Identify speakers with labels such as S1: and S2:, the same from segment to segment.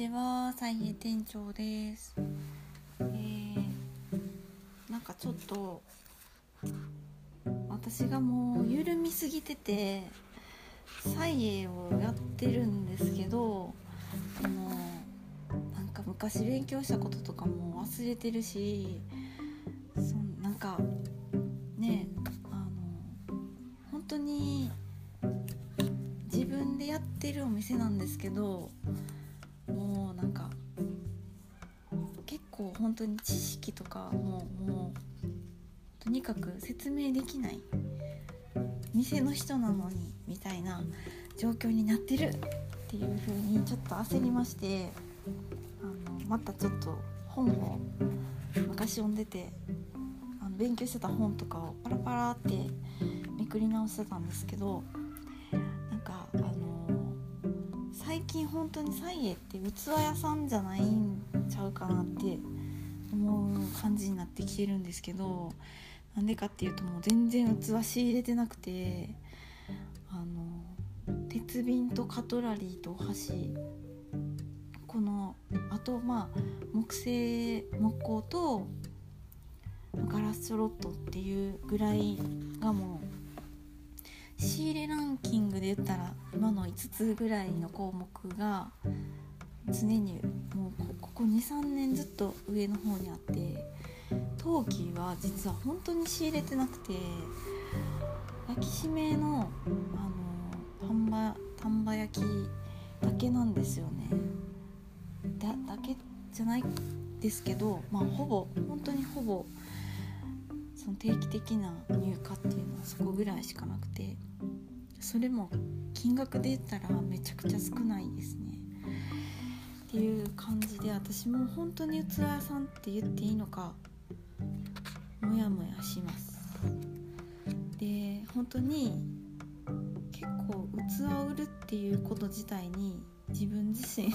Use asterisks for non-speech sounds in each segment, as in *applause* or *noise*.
S1: ちは、さいえ店長です。えー、なんかちょっと私がもう緩みすぎてて、サイエをやってるんですけど、あのなんか昔勉強したこととかも忘れてるし、そなんかね、あの本当に自分でやってるお店なんですけど。結構本当に知識とかももうとにかく説明できない。店の人なのにみたいな状況になってる。っていう風にちょっと焦りましてあのまたちょっと本を昔読んでてあの勉強してた本とかをパラパラってめくり直してたんですけどなんかあの最近本当にサイエって器屋さんじゃないんゃうかなって思う感じになってきてるんですけどなんでかっていうともう全然器仕入れてなくてあの鉄瓶とカトラリーとお箸このあとまあ木製木工とガラスチョロットっていうぐらいがもう仕入れランキングで言ったら今の5つぐらいの項目が常にもうここ23年ずっと上の方にあって陶器は実は本当に仕入れてなくて焼き締めのあの丹波丹波焼きだけなんですよね。だだけじゃないですけどまあほぼ本当にほぼその定期的な入荷っていうのはそこぐらいしかなくてそれも金額で言ったらめちゃくちゃ少ないですね。っていう感じで私も本当に器屋さんって言っていいのかモヤモヤします。で本当に結構器を売るっていうこと自体に自分自身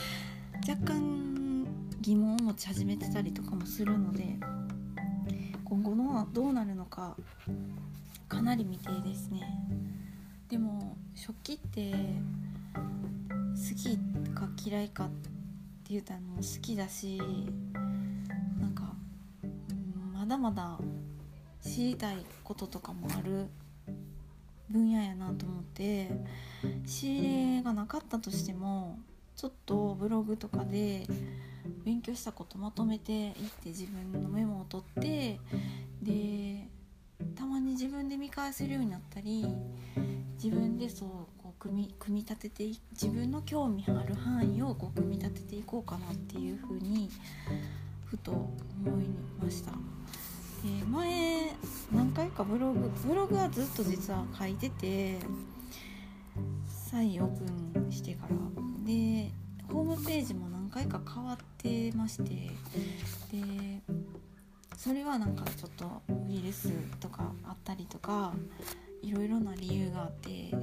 S1: *laughs* 若干疑問を持ち始めてたりとかもするので今後のどうなるのかかなり未定ですね。でも食器って嫌いかって言ったらもう好きだしなんか、まだまだ知りたいこととかもある分野やなと思って仕入れがなかったとしてもちょっとブログとかで勉強したことまとめていって自分のメモを取ってでたまに自分で見返せるようになったり自分でそう組み組み立てて自分の興味ある範囲をこう組み立てていこうかなっていうふうにふと思いました。で前何回かブログブログはずっと実は書いてて再オープンしてからでホームページも何回か変わってましてでそれはなんかちょっとウイルスとかあったりとかいろいろな理由があってあ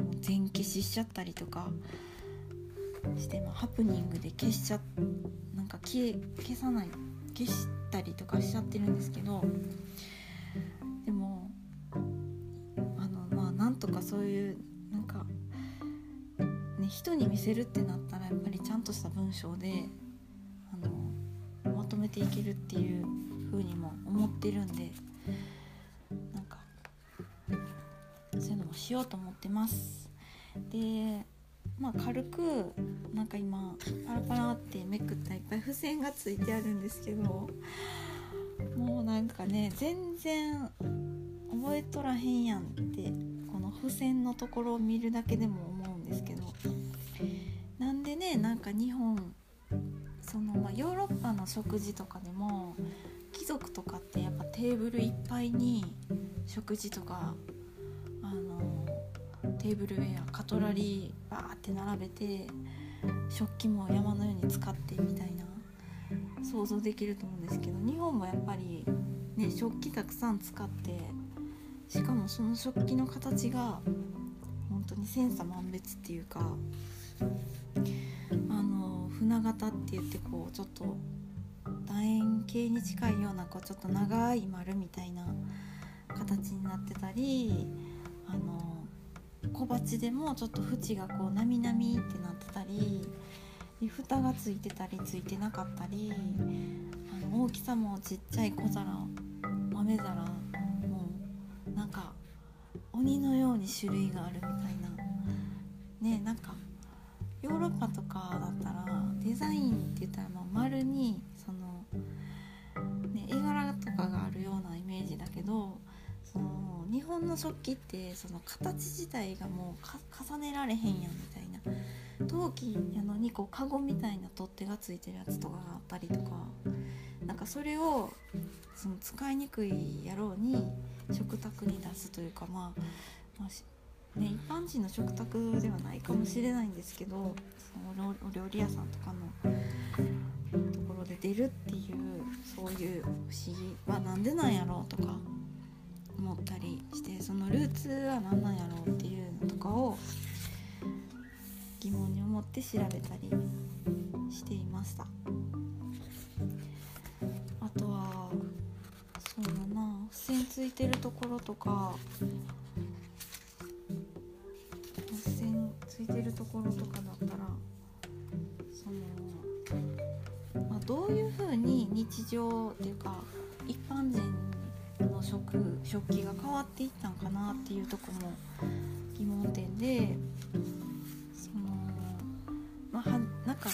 S1: の全消ししちゃったりとかして、まあ、ハプニングで消しちゃなんか消え消さない消したりとかしちゃってるんですけどでもあのまあなんとかそういうなんか、ね、人に見せるってなったらやっぱりちゃんとした文章であのまとめていけるっていう風にも思ってるんでもしようと思ってます。でまあ軽くなんか今パラパラってめくったいっぱい付箋がついてあるんですけどもうなんかね全然覚えとらへんやんってこの付箋のところを見るだけでも思うんですけどなんでねなんか日本その、まあ、ヨーロッパの食事とかでも貴族とかってやっぱテーブルいっぱいに食事とかテーブルウェアカトラリーバーって並べて食器も山のように使ってみたいな想像できると思うんですけど日本もやっぱり、ね、食器たくさん使ってしかもその食器の形が本当に千差万別っていうかあの船型って言ってこうちょっと楕円形に近いようなこうちょっと長い丸みたいな形になってたりあの小鉢でもちょっと縁がこうなみなみってなってたり蓋がついてたりついてなかったりあの大きさもちっちゃい小皿豆皿もうなんか鬼のように種類があるみたいな。ねなんかヨーロッパとかだったらデザインって言ったらもう丸にその、ね、絵柄とかがあるようなイメージだけど本の食器ってその形自体がもう重ねられへんやんみたいな。陶器やのにこうカゴみたいな取っ手がついてるやつとかがあったりとか。なんかそれをその使いにくいやろうに食卓に出すというかまあ、まあね、一般人の食卓ではないかもしれないんですけどそのお料理屋さんとかのところで出るっていうそういう不思議は何でなんやろうとか。思ったりしてそのルーツは何なんやろうっていうのとかを疑問に思って調べたりしていました。あとはそうだな付箋ついてるところとか付箋ついてるところとかだったらその、まあ、どういうふうに日常っていうか食食器が変わっていったんかなっていうとこも疑問点でそのまあなんか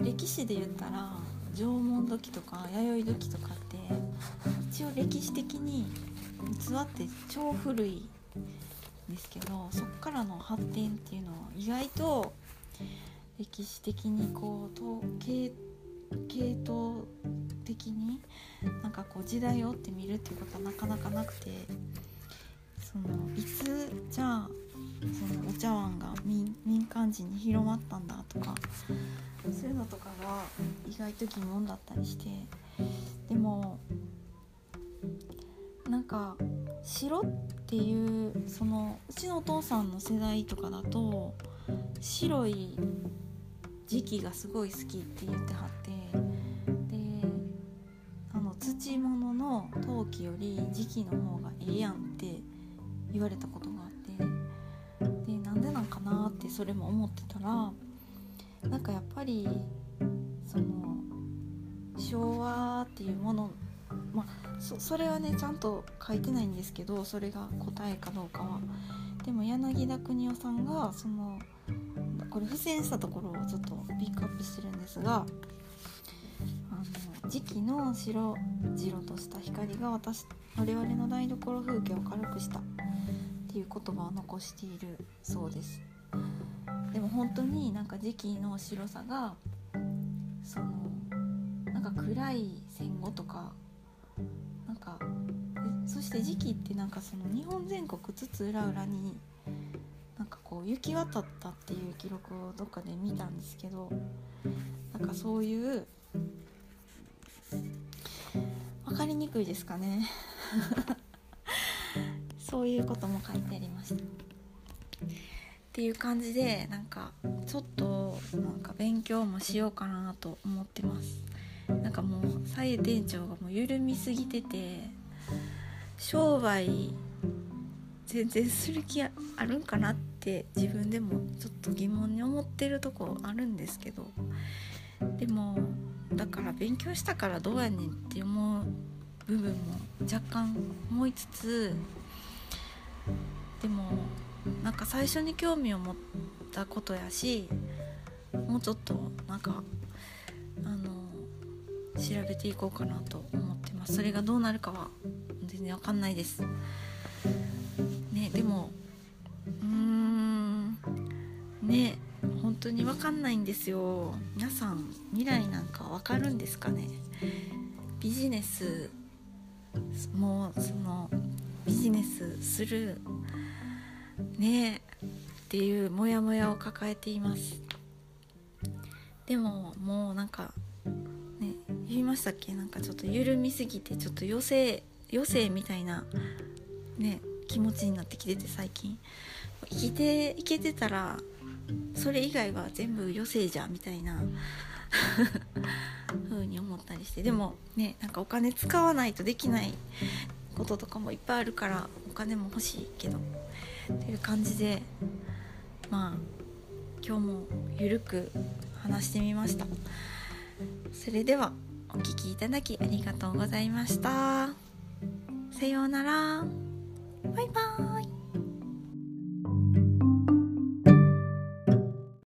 S1: 歴史で言ったら縄文土器とか弥生土器とかって一応歴史的に器って超古いんですけどそっからの発展っていうのは意外と歴史的にこう系系統的になんかこう時代を追って見るっていうことはなかなかなくてそのいつじゃあそのお茶碗が民民間人に広まったんだとかそういうのとかが意外と疑問だったりしてでもなんか白っていうそのうちのお父さんの世代とかだと白い時期がすごい好きって言ってはって土物の陶器より時期の方がええやんって言われたことがあってでなんでなんかなってそれも思ってたらなんかやっぱりその昭和っていうものまあそそれはねちゃんと書いてないんですけどそれが答えかどうかは。でも柳田邦夫さんがそのこれ付箋したところをちょっとピックアップしてるんですが時期の白白とした光が私我々の台所風景を軽くしたっていう言葉を残しているそうですでも本当になんか時期の白さがそのなんか暗い戦後とかなんかそして時期ってなんかその日本全国津々浦々になんかこう行き渡ったっていう記録をどっかで見たんですけどなんかそういうにくいですかね。*laughs* そういうことも書いてありました。っていう感じでなんかちょっとなんか勉強もしようかなと思ってます。なんかもう左右店長がもう緩みすぎてて商売全然する気あるんかなって自分でもちょっと疑問に思ってるとこあるんですけど。でもだから勉強したからどうやねんって思う部分も若干思いつつでもなんか最初に興味を持ったことやしもうちょっとなんかあの調べていこうかなと思ってます。それがどうなるかは全然わかんないです。ねでもうーんね本当にわかんないんですよ。皆さん未来なんかわかるんですかね？ビジネスもうそのビジネスするねえっていうモヤモヤを抱えています。でももうなんかね言いましたっけ？なんかちょっと緩みすぎてちょっと余生余生みたいなね気持ちになってきてて最近。生きていけてたらそれ以外は全部余生じゃみたいな。りしてでもねなんかお金使わないとできないこととかもいっぱいあるからお金も欲しいけどっていう感じでまあ今日もゆるく話してみました。それではお聴きいただきありがとうございました。さようなら。バイバーイ。